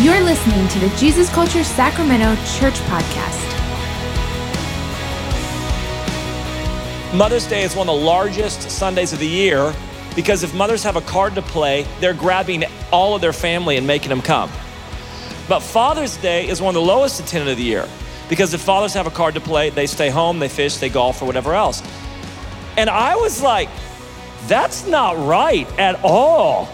You're listening to the Jesus Culture Sacramento Church Podcast. Mother's Day is one of the largest Sundays of the year because if mothers have a card to play, they're grabbing all of their family and making them come. But Father's Day is one of the lowest attended of the year because if fathers have a card to play, they stay home, they fish, they golf, or whatever else. And I was like, that's not right at all.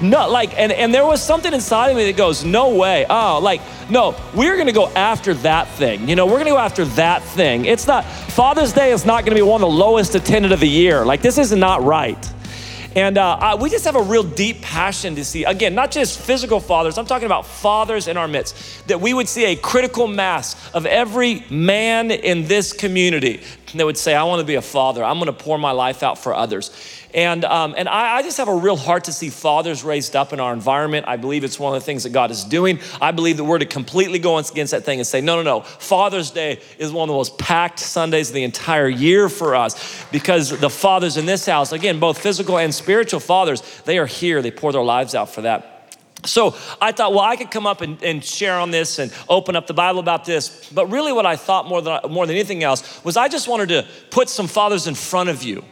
No, like, and, and there was something inside of me that goes, no way. Oh, like, no, we're gonna go after that thing. You know, we're gonna go after that thing. It's not, Father's Day is not gonna be one of the lowest attended of the year. Like, this is not right. And uh, we just have a real deep passion to see, again, not just physical fathers, I'm talking about fathers in our midst, that we would see a critical mass of every man in this community that would say, I want to be a father. I'm going to pour my life out for others. And, um, and I, I, just have a real heart to see fathers raised up in our environment. I believe it's one of the things that God is doing. I believe that we're to completely go against that thing and say, no, no, no. Father's Day is one of the most packed Sundays of the entire year for us because the fathers in this house, again, both physical and spiritual fathers, they are here. They pour their lives out for that. So I thought, well, I could come up and, and, share on this and open up the Bible about this. But really, what I thought more than, more than anything else was I just wanted to put some fathers in front of you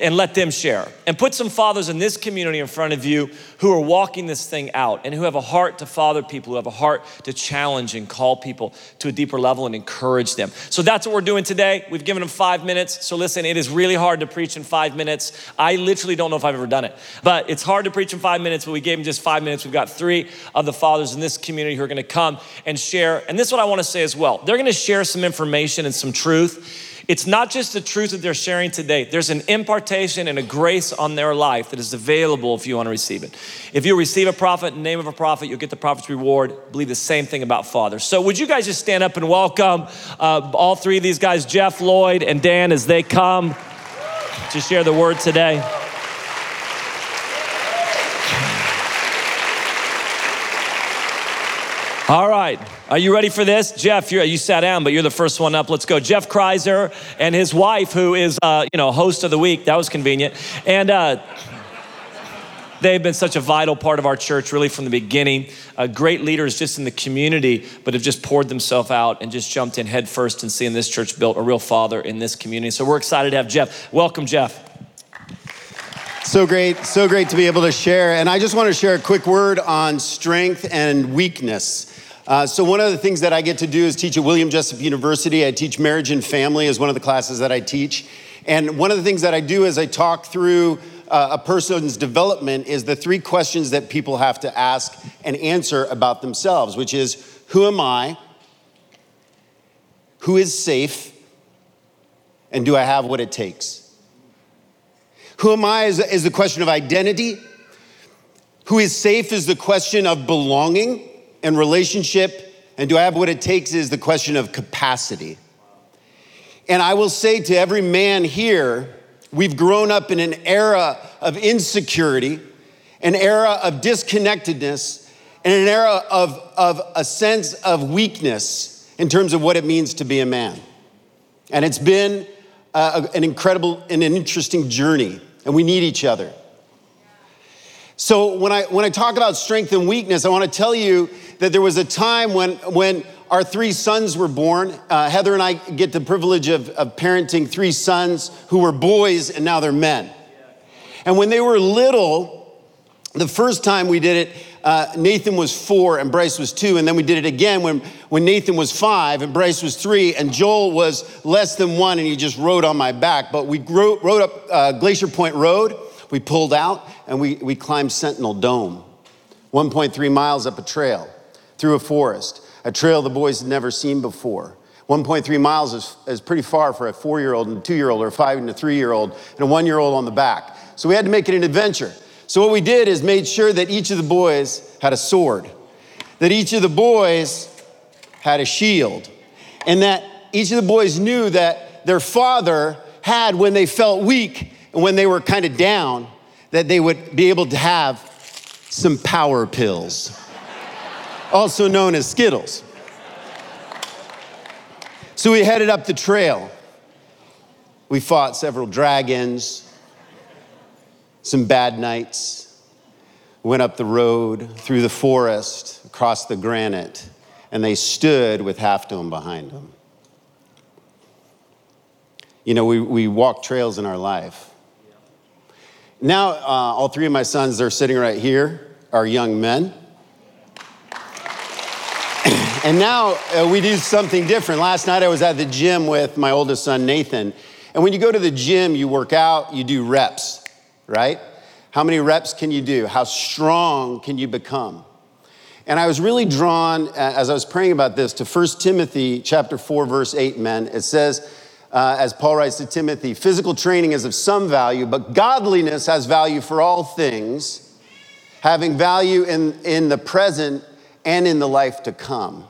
and let them share. And put some fathers in this community in front of you who are walking this thing out and who have a heart to father people, who have a heart to challenge and call people to a deeper level and encourage them. So that's what we're doing today. We've given them five minutes. So listen, it is really hard to preach in five minutes. I literally don't know if I've ever done it, but it's hard to preach in five minutes, but we gave them just five minutes. We've got three of the fathers in this community who are gonna come and share. And this is what I wanna say as well. They're gonna share some information and some truth it's not just the truth that they're sharing today, there's an impartation and a grace on their life that is available if you want to receive it. If you receive a prophet, name of a prophet, you'll get the prophet's reward. Believe the same thing about fathers. So, would you guys just stand up and welcome uh, all three of these guys, Jeff, Lloyd, and Dan, as they come to share the word today? All right. Are you ready for this? Jeff, you sat down, but you're the first one up. Let's go. Jeff Kreiser and his wife, who is, uh, you know, host of the week. That was convenient. And uh, they've been such a vital part of our church, really, from the beginning. Uh, great leaders just in the community, but have just poured themselves out and just jumped in headfirst and seeing this church built a real father in this community. So we're excited to have Jeff. Welcome, Jeff. So great, so great to be able to share. And I just want to share a quick word on strength and weakness. Uh, so, one of the things that I get to do is teach at William Jessup University. I teach marriage and family as one of the classes that I teach. And one of the things that I do is I talk through uh, a person's development is the three questions that people have to ask and answer about themselves, which is who am I? Who is safe? And do I have what it takes? Who am I is, is the question of identity. Who is safe is the question of belonging and relationship, and do I have what it takes is the question of capacity. And I will say to every man here, we've grown up in an era of insecurity, an era of disconnectedness, and an era of, of a sense of weakness in terms of what it means to be a man. And it's been uh, an incredible and an interesting journey, and we need each other. So when I when I talk about strength and weakness, I want to tell you that there was a time when when our three sons were born. Uh, Heather and I get the privilege of, of parenting three sons who were boys and now they're men. And when they were little, the first time we did it, uh, Nathan was four and Bryce was two. And then we did it again when, when Nathan was five and Bryce was three and Joel was less than one and he just rode on my back. But we rode, up uh, Glacier Point Road we pulled out and we, we climbed Sentinel Dome, 1.3 miles up a trail through a forest, a trail the boys had never seen before. 1.3 miles is, is pretty far for a four year old and a two year old, or a five and a three year old, and a one year old on the back. So we had to make it an adventure. So what we did is made sure that each of the boys had a sword, that each of the boys had a shield, and that each of the boys knew that their father had when they felt weak and when they were kind of down, that they would be able to have some power pills, also known as Skittles. So we headed up the trail. We fought several dragons, some bad knights. went up the road, through the forest, across the granite, and they stood with Half Dome behind them. You know, we, we walk trails in our life. Now, uh, all three of my sons are sitting right here, are young men. And now uh, we do something different. Last night I was at the gym with my oldest son, Nathan. And when you go to the gym, you work out, you do reps, right? How many reps can you do? How strong can you become? And I was really drawn, as I was praying about this, to 1 Timothy chapter 4, verse 8, men. It says, uh, as Paul writes to Timothy, physical training is of some value, but godliness has value for all things, having value in, in the present and in the life to come.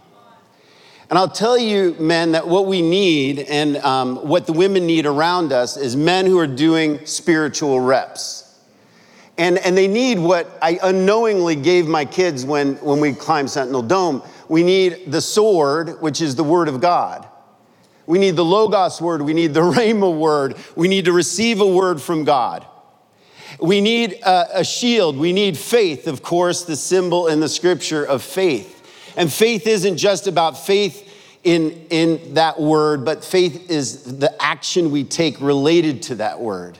And I'll tell you, men, that what we need and um, what the women need around us is men who are doing spiritual reps. And, and they need what I unknowingly gave my kids when, when we climbed Sentinel Dome. We need the sword, which is the word of God. We need the Logos word. We need the Rhema word. We need to receive a word from God. We need a, a, shield. We need faith, of course, the symbol in the scripture of faith. And faith isn't just about faith in, in that word, but faith is the action we take related to that word.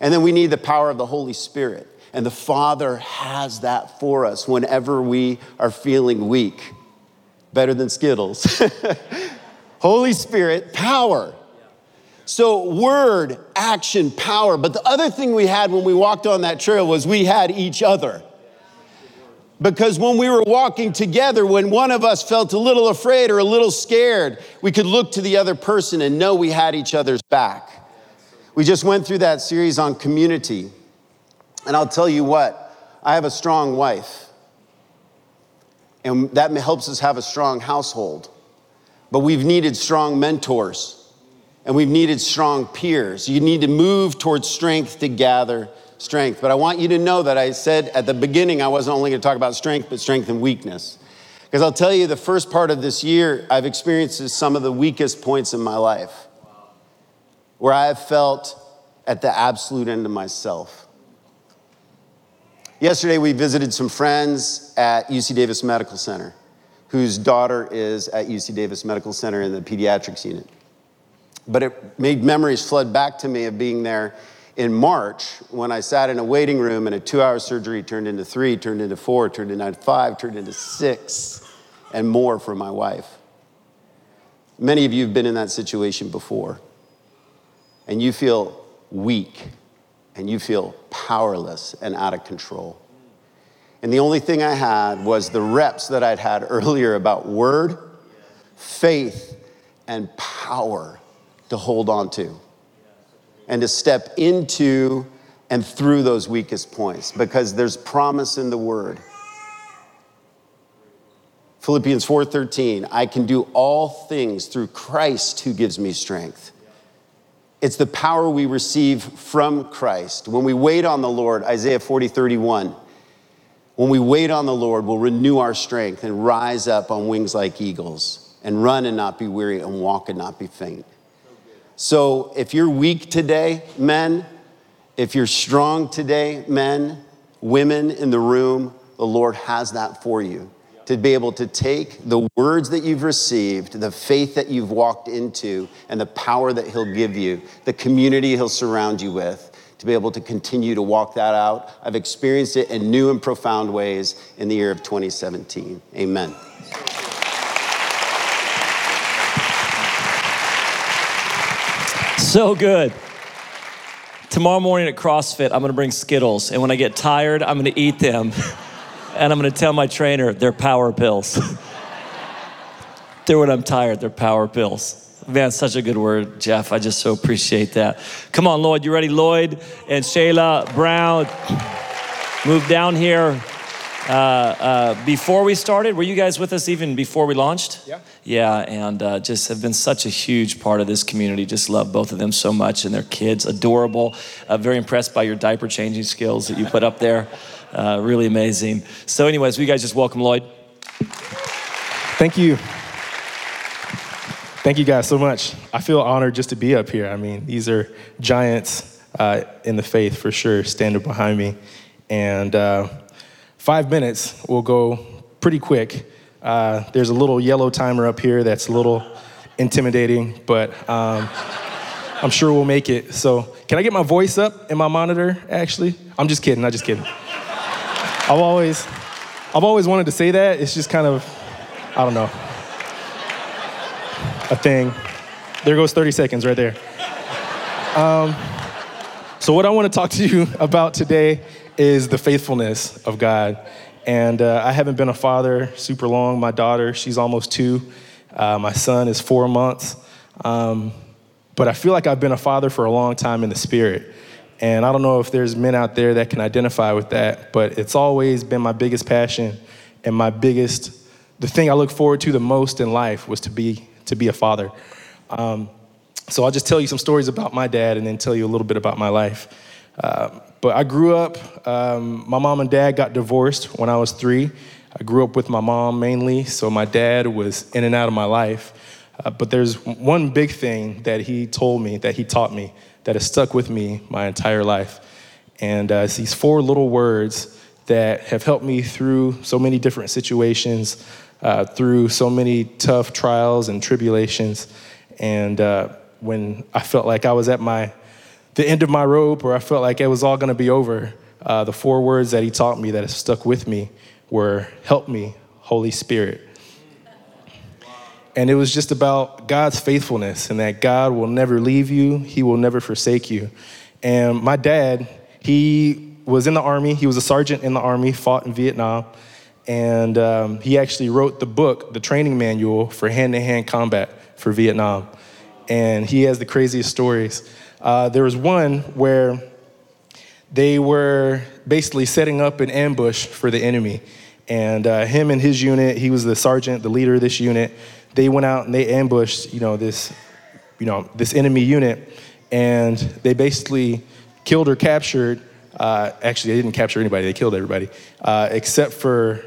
And then we need the power of the Holy Spirit. And the Father has that for us whenever we are feeling weak. Better than Skittles. Holy Spirit, power. So, word, action, power. But the other thing we had when we walked on that trail was we had each other. Because when we were walking together, when one of us felt a little afraid or a little scared, we could look to the other person and know we had each other's back. We just went through that series on community. And I'll tell you what, I have a strong wife. And that helps us have a strong household. But we've needed strong mentors and we've needed strong peers. You need to move towards strength to gather strength. But I want you to know that I said at the beginning I wasn't only going to talk about strength, but strength and weakness. Because I'll tell you, the first part of this year, I've experienced some of the weakest points in my life where I have felt at the absolute end of myself. Yesterday, we visited some friends at UC Davis Medical Center whose daughter is at UC Davis Medical Center in the pediatrics unit. But it made memories flood back to me of being there in March when I sat in a waiting room and a two hour surgery turned into three, turned into four, turned into five, turned into six, and more for my wife. Many of you have been in that situation before, and you feel weak, and you feel powerless and out of control. And the only thing I had was the reps that I'd had earlier about word, faith, and power to hold on to and to step into and through those weakest points because there's promise in the word. Philippians 4:13, I can do all things through Christ who gives me strength. It's the power we receive from Christ. When we wait on the Lord, Isaiah 40, 31, when we wait on the Lord, we'll renew our strength and rise up on wings like eagles and run and not be weary and walk and not be faint. So if you're weak today, men, if you're strong today, men, women in the room, the Lord has that for you to be able to take the words that you've received, the faith that you've walked into, and the power that He'll give you, the community He'll surround you with, to be able to continue to walk that out. I've experienced it in new and profound ways in the year of 2017. Amen. So good. Tomorrow morning at CrossFit, I'm gonna bring Skittles, and when I get tired, I'm gonna eat them, and I'm gonna tell my trainer they're power pills. they're when I'm tired, they're power pills. Man, such a good word, Jeff. I just so appreciate that. Come on, Lloyd. You ready? Lloyd and Shayla Brown move down here uh, uh, before we started. Were you guys with us even before we launched? Yeah. Yeah, and uh, just have been such a huge part of this community. Just love both of them so much and their kids. Adorable. Uh, very impressed by your diaper changing skills that you put up there. Uh, really amazing. So, anyways, we guys just welcome Lloyd. Thank you. Thank you guys so much. I feel honored just to be up here. I mean, these are giants uh, in the faith for sure, standing behind me. And uh, five minutes will go pretty quick. Uh, there's a little yellow timer up here that's a little intimidating, but um, I'm sure we'll make it. So, can I get my voice up in my monitor? Actually, I'm just kidding. I'm just kidding. I've always, I've always wanted to say that. It's just kind of, I don't know, a thing. There goes 30 seconds right there. Um, so, what I want to talk to you about today is the faithfulness of God. And uh, I haven't been a father super long. My daughter, she's almost two. Uh, my son is four months. Um, but I feel like I've been a father for a long time in the spirit. And I don't know if there's men out there that can identify with that, but it's always been my biggest passion and my biggest, the thing I look forward to the most in life was to be, to be a father. Um, so I'll just tell you some stories about my dad and then tell you a little bit about my life. Uh, but I grew up, um, my mom and dad got divorced when I was three. I grew up with my mom mainly, so my dad was in and out of my life. Uh, but there's one big thing that he told me, that he taught me, that has stuck with me my entire life. And uh, it's these four little words that have helped me through so many different situations, uh, through so many tough trials and tribulations. And uh, when I felt like I was at my the end of my rope, or I felt like it was all going to be over, uh, the four words that he taught me that have stuck with me were "Help me, Holy Spirit." And it was just about God's faithfulness and that God will never leave you, He will never forsake you. And my dad, he was in the Army, he was a sergeant in the Army, fought in Vietnam. And um, he actually wrote the book, the training manual for hand to hand combat for Vietnam. And he has the craziest stories. Uh, there was one where they were basically setting up an ambush for the enemy. And uh, him and his unit, he was the sergeant, the leader of this unit they went out and they ambushed, you know, this, you know, this enemy unit, and they basically killed or captured. Uh, actually, they didn't capture anybody; they killed everybody uh, except for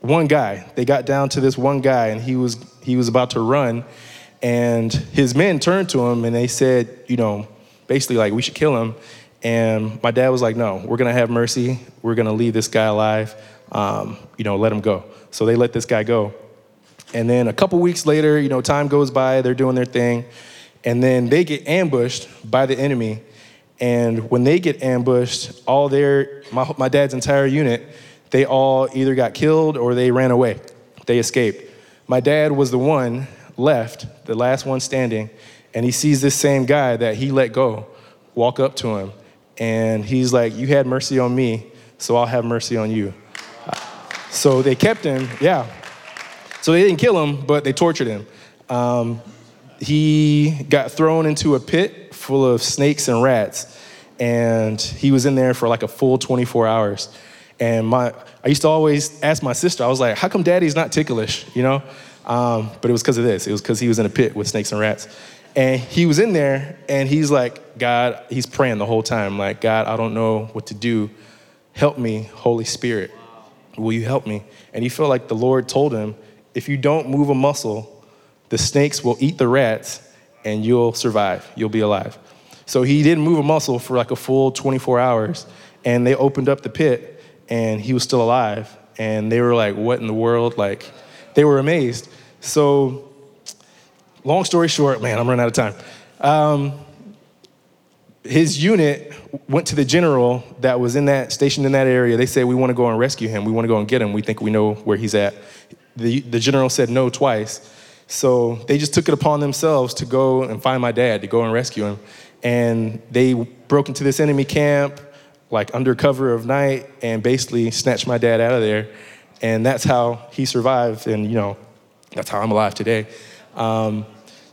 one guy. They got down to this one guy, and he was he was about to run, and his men turned to him and they said, you know, basically like we should kill him. And my dad was like, no, we're gonna have mercy. We're gonna leave this guy alive. Um, you know, let him go. So they let this guy go. And then a couple weeks later, you know, time goes by, they're doing their thing, and then they get ambushed by the enemy. And when they get ambushed, all their, my, my dad's entire unit, they all either got killed or they ran away. They escaped. My dad was the one left, the last one standing, and he sees this same guy that he let go walk up to him. And he's like, You had mercy on me, so I'll have mercy on you. So they kept him, yeah. So they didn't kill him, but they tortured him. Um, he got thrown into a pit full of snakes and rats, and he was in there for like a full 24 hours. And my, I used to always ask my sister, I was like, how come daddy's not ticklish, you know? Um, but it was because of this. It was because he was in a pit with snakes and rats. And he was in there, and he's like, God, he's praying the whole time, like, God, I don't know what to do. Help me, Holy Spirit. Will you help me? And he felt like the Lord told him, if you don't move a muscle, the snakes will eat the rats and you'll survive. You'll be alive. So he didn't move a muscle for like a full 24 hours. And they opened up the pit and he was still alive. And they were like, what in the world? Like, they were amazed. So, long story short, man, I'm running out of time. Um, his unit went to the general that was in that stationed in that area. They said, We want to go and rescue him. We want to go and get him. We think we know where he's at. The, the general said no twice. So they just took it upon themselves to go and find my dad, to go and rescue him. And they broke into this enemy camp, like under cover of night, and basically snatched my dad out of there. And that's how he survived. And, you know, that's how I'm alive today. Um,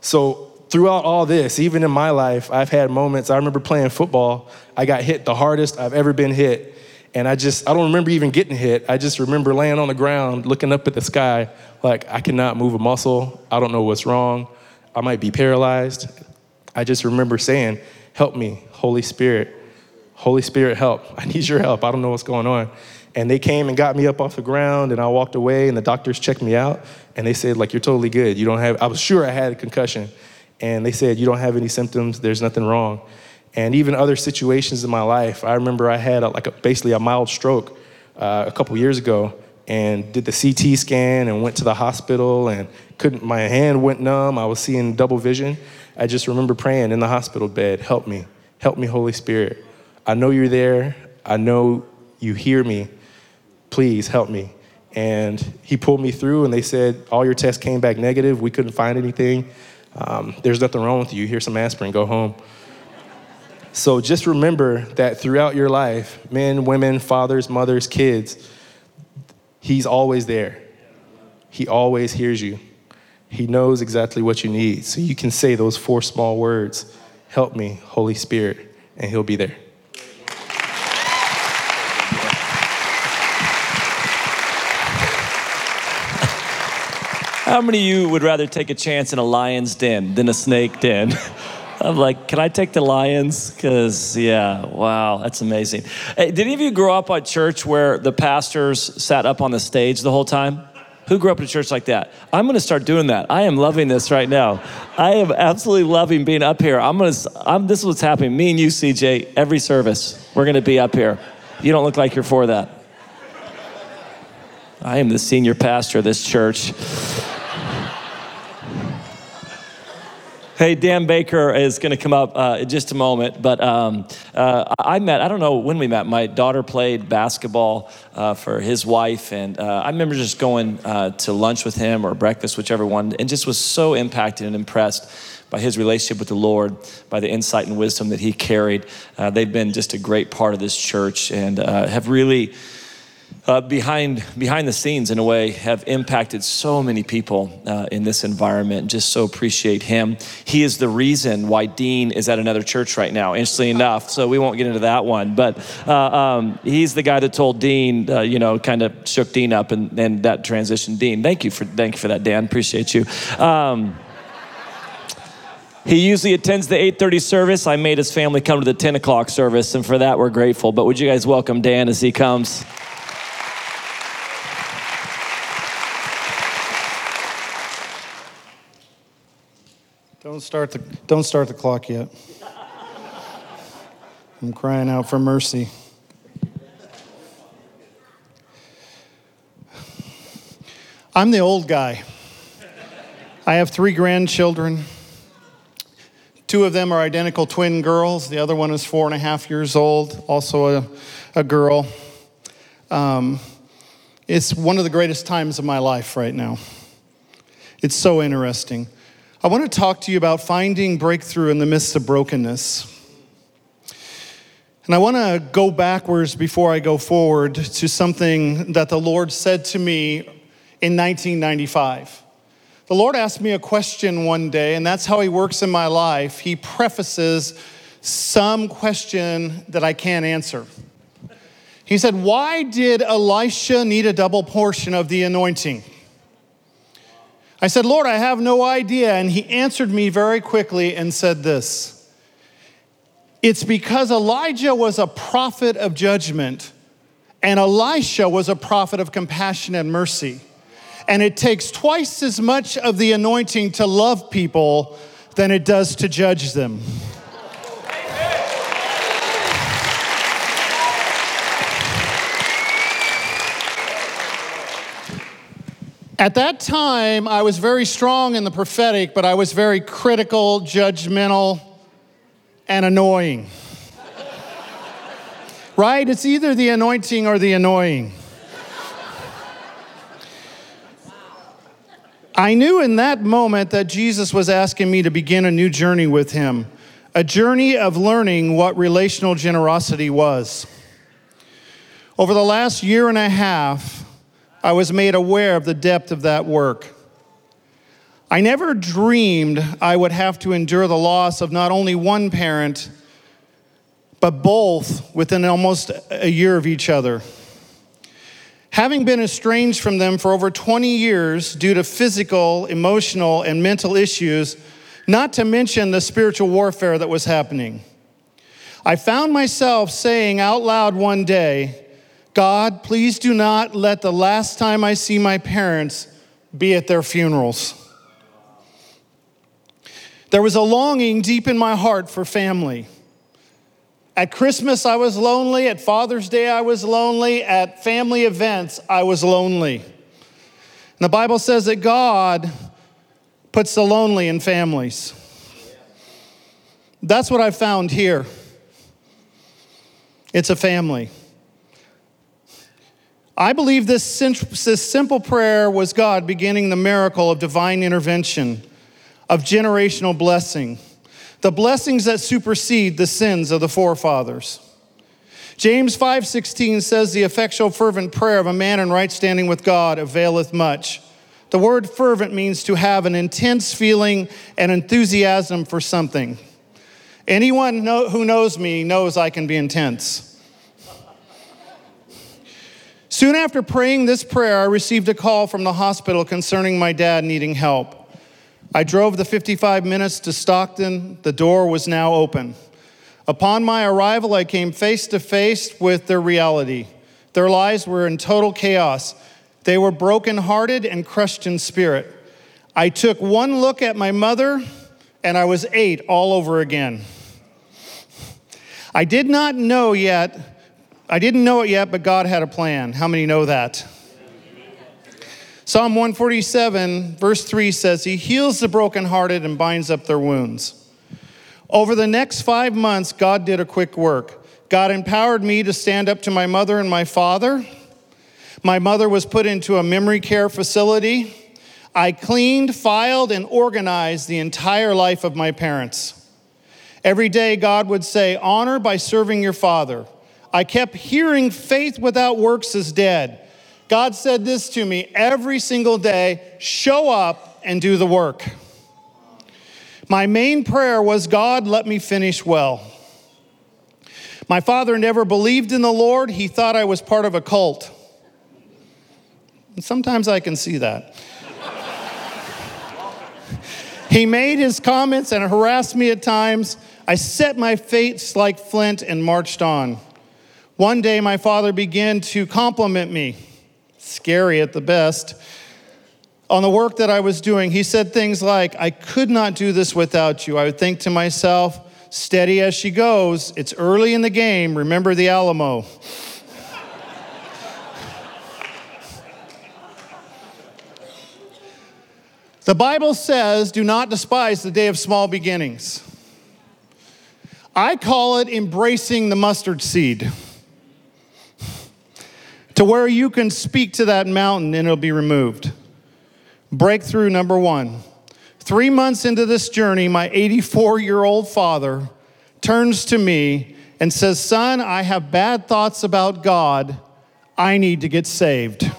so throughout all this, even in my life, I've had moments. I remember playing football. I got hit the hardest I've ever been hit. And I just, I don't remember even getting hit. I just remember laying on the ground, looking up at the sky, like I cannot move a muscle. I don't know what's wrong. I might be paralyzed. I just remember saying, Help me, Holy Spirit. Holy Spirit, help. I need your help. I don't know what's going on. And they came and got me up off the ground, and I walked away, and the doctors checked me out, and they said, like, you're totally good. You don't have, I was sure I had a concussion. And they said, you don't have any symptoms, there's nothing wrong and even other situations in my life. I remember I had a, like a, basically a mild stroke uh, a couple years ago and did the CT scan and went to the hospital and couldn't, my hand went numb. I was seeing double vision. I just remember praying in the hospital bed, help me, help me, Holy Spirit. I know you're there. I know you hear me. Please help me. And he pulled me through, and they said, All your tests came back negative. We couldn't find anything. Um, there's nothing wrong with you. Here's some aspirin, go home. So just remember that throughout your life, men, women, fathers, mothers, kids, he's always there. He always hears you. He knows exactly what you need. So you can say those four small words Help me, Holy Spirit, and he'll be there. How many of you would rather take a chance in a lion's den than a snake den? I'm like, can I take the lions? Because, yeah, wow, that's amazing. Hey, did any of you grow up at church where the pastors sat up on the stage the whole time? Who grew up in a church like that? I'm going to start doing that. I am loving this right now. I am absolutely loving being up here. I'm going to, I'm, this is what's happening. Me and you, CJ, every service, we're going to be up here. You don't look like you're for that. I am the senior pastor of this church. Hey, Dan Baker is going to come up uh, in just a moment. But um, uh, I met, I don't know when we met, my daughter played basketball uh, for his wife. And uh, I remember just going uh, to lunch with him or breakfast, whichever one, and just was so impacted and impressed by his relationship with the Lord, by the insight and wisdom that he carried. Uh, they've been just a great part of this church and have really uh, behind behind the scenes in a way have impacted so many people uh, in this environment. Just so appreciate him. He is the reason why dean is at another church right now interestingly enough. So we won't get into that one. But uh, um, he's the guy that told dean uh, you know kind of shook dean up and, and that transitioned dean thank you for thank you for that dan. Appreciate you. Um, he usually attends the 8.30 service. I made his family come to the 10 o'clock service and for that we're grateful. But would you guys welcome dan as he comes Don't start the, don't start the clock yet. I'm crying out for mercy. I'm the old guy. I have three grandchildren. Two of them are identical twin girls. The other one is four and a half years old, also a, a girl. Um, it's one of the greatest times of my life right now. It's so interesting. I want to talk to you about finding breakthrough in the midst of brokenness. And I want to go backwards before I go forward to something that the Lord said to me in 1995. The Lord asked me a question one day, and that's how He works in my life. He prefaces some question that I can't answer. He said, Why did Elisha need a double portion of the anointing? I said, Lord, I have no idea. And he answered me very quickly and said this It's because Elijah was a prophet of judgment, and Elisha was a prophet of compassion and mercy. And it takes twice as much of the anointing to love people than it does to judge them. At that time, I was very strong in the prophetic, but I was very critical, judgmental, and annoying. right? It's either the anointing or the annoying. I knew in that moment that Jesus was asking me to begin a new journey with him, a journey of learning what relational generosity was. Over the last year and a half, I was made aware of the depth of that work. I never dreamed I would have to endure the loss of not only one parent, but both within almost a year of each other. Having been estranged from them for over 20 years due to physical, emotional, and mental issues, not to mention the spiritual warfare that was happening, I found myself saying out loud one day, God, please do not let the last time I see my parents be at their funerals. There was a longing deep in my heart for family. At Christmas, I was lonely. At Father's Day, I was lonely. At family events, I was lonely. And the Bible says that God puts the lonely in families. That's what I found here. It's a family. I believe this, this simple prayer was God beginning the miracle of divine intervention, of generational blessing the blessings that supersede the sins of the forefathers. James 5:16 says the effectual fervent prayer of a man in right standing with God availeth much. The word fervent means to have an intense feeling and enthusiasm for something. Anyone know, who knows me knows I can be intense. Soon after praying this prayer, I received a call from the hospital concerning my dad needing help. I drove the 55 minutes to Stockton. The door was now open. Upon my arrival, I came face to face with their reality. Their lives were in total chaos. They were brokenhearted and crushed in spirit. I took one look at my mother, and I was eight all over again. I did not know yet, I didn't know it yet, but God had a plan. How many know that? Psalm 147, verse 3 says, He heals the brokenhearted and binds up their wounds. Over the next five months, God did a quick work. God empowered me to stand up to my mother and my father. My mother was put into a memory care facility. I cleaned, filed, and organized the entire life of my parents. Every day, God would say, Honor by serving your father. I kept hearing faith without works is dead. God said this to me every single day show up and do the work. My main prayer was God, let me finish well. My father never believed in the Lord, he thought I was part of a cult. And sometimes I can see that. he made his comments and harassed me at times. I set my face like flint and marched on. One day, my father began to compliment me scary at the best, on the work that I was doing, he said things like, I could not do this without you. I would think to myself, steady as she goes, it's early in the game, remember the Alamo. the Bible says, do not despise the day of small beginnings. I call it embracing the mustard seed where you can speak to that mountain and it'll be removed. Breakthrough number one. Three months into this journey, my 84 year old father turns to me and says, Son, I have bad thoughts about God. I need to get saved.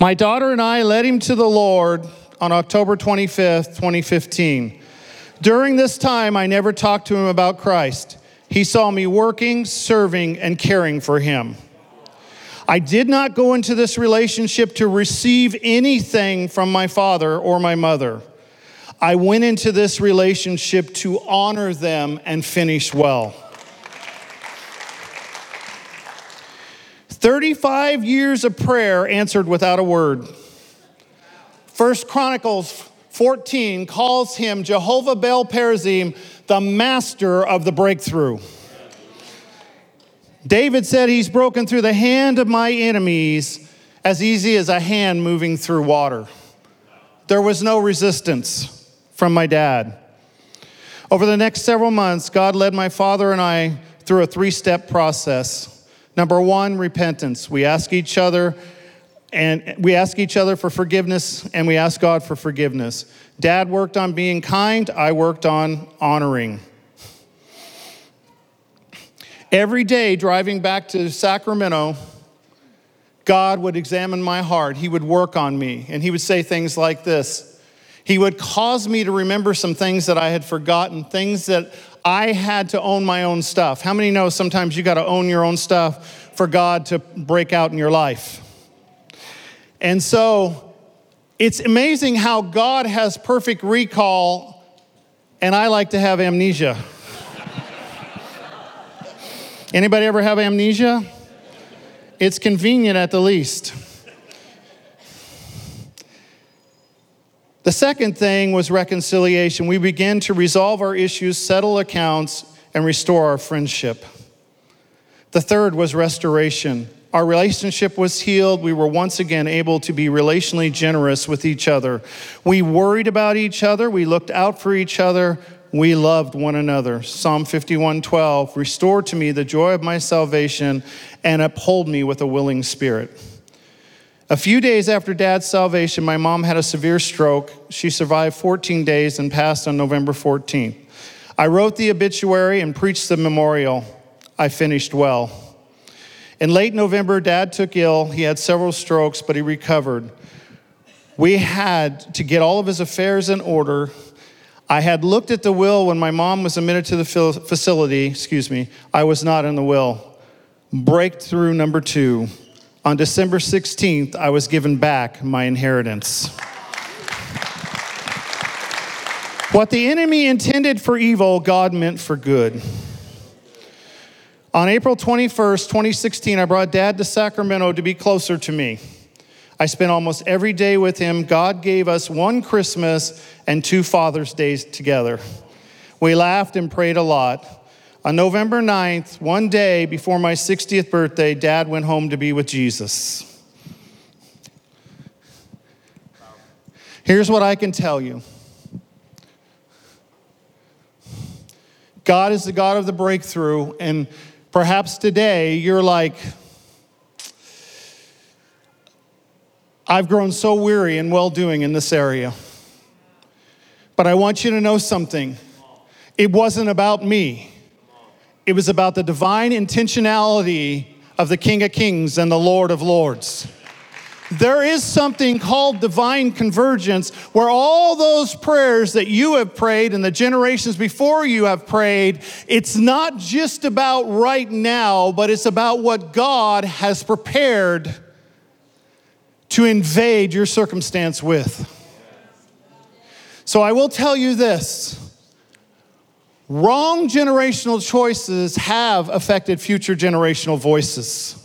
My daughter and I led him to the Lord on October 25th, 2015. During this time, I never talked to him about Christ. He saw me working, serving, and caring for him. I did not go into this relationship to receive anything from my father or my mother. I went into this relationship to honor them and finish well. 35 years of prayer answered without a word. First Chronicles 14 calls him Jehovah Baal Perazim, the master of the breakthrough. David said, He's broken through the hand of my enemies as easy as a hand moving through water. There was no resistance from my dad. Over the next several months, God led my father and I through a three step process. Number one, repentance. We ask each other and we ask each other for forgiveness and we ask God for forgiveness. Dad worked on being kind, I worked on honoring. Every day driving back to Sacramento, God would examine my heart. He would work on me, and He would say things like this He would cause me to remember some things that I had forgotten, things that I had to own my own stuff. How many know sometimes you got to own your own stuff for God to break out in your life? And so it's amazing how God has perfect recall, and I like to have amnesia. Anybody ever have amnesia? It's convenient at the least. The second thing was reconciliation. We begin to resolve our issues, settle accounts, and restore our friendship. The third was restoration. Our relationship was healed. We were once again able to be relationally generous with each other. We worried about each other. We looked out for each other. We loved one another. Psalm 51:12, restore to me the joy of my salvation and uphold me with a willing spirit. A few days after dad's salvation, my mom had a severe stroke. She survived 14 days and passed on November 14th. I wrote the obituary and preached the memorial. I finished well. In late November, dad took ill. He had several strokes, but he recovered. We had to get all of his affairs in order. I had looked at the will when my mom was admitted to the facility. Excuse me, I was not in the will. Breakthrough number two. On December 16th, I was given back my inheritance. What the enemy intended for evil, God meant for good. On April 21st, 2016, I brought dad to Sacramento to be closer to me. I spent almost every day with him. God gave us one Christmas and two Father's Days together. We laughed and prayed a lot. On November 9th, one day before my 60th birthday, dad went home to be with Jesus. Here's what I can tell you God is the God of the breakthrough, and perhaps today you're like, I've grown so weary and well doing in this area. But I want you to know something. It wasn't about me. It was about the divine intentionality of the King of Kings and the Lord of Lords. There is something called divine convergence where all those prayers that you have prayed and the generations before you have prayed, it's not just about right now, but it's about what God has prepared to invade your circumstance with. So I will tell you this Wrong generational choices have affected future generational voices.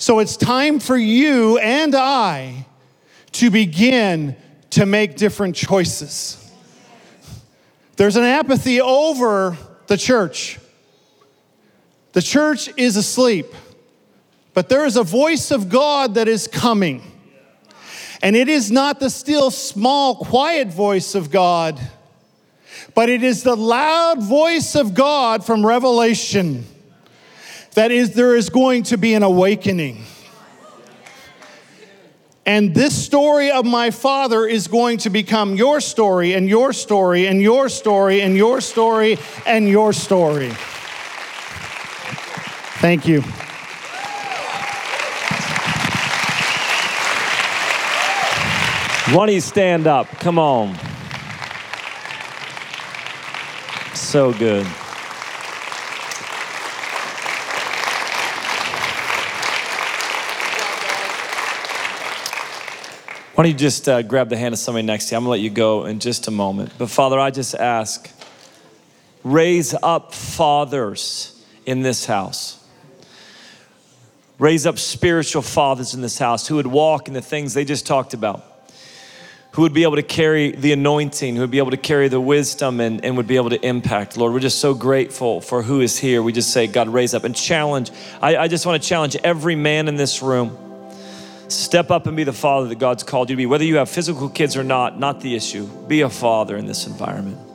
So it's time for you and I to begin to make different choices. There's an apathy over the church. The church is asleep, but there is a voice of God that is coming. And it is not the still, small, quiet voice of God but it is the loud voice of God from Revelation that is there is going to be an awakening. And this story of my father is going to become your story and your story and your story and your story and your story. Thank you. You stand up? Come on. So good. Why don't you just uh, grab the hand of somebody next to you? I'm gonna let you go in just a moment. But Father, I just ask, raise up fathers in this house. Raise up spiritual fathers in this house who would walk in the things they just talked about who would be able to carry the anointing, who would be able to carry the wisdom and, and would be able to impact. Lord, we're just so grateful for who is here. We just say, God, raise up and challenge. I, I just want to challenge every man in this room. Step up and be the father that God's called you to be. Whether you have physical kids or not, not the issue. Be a father in this environment.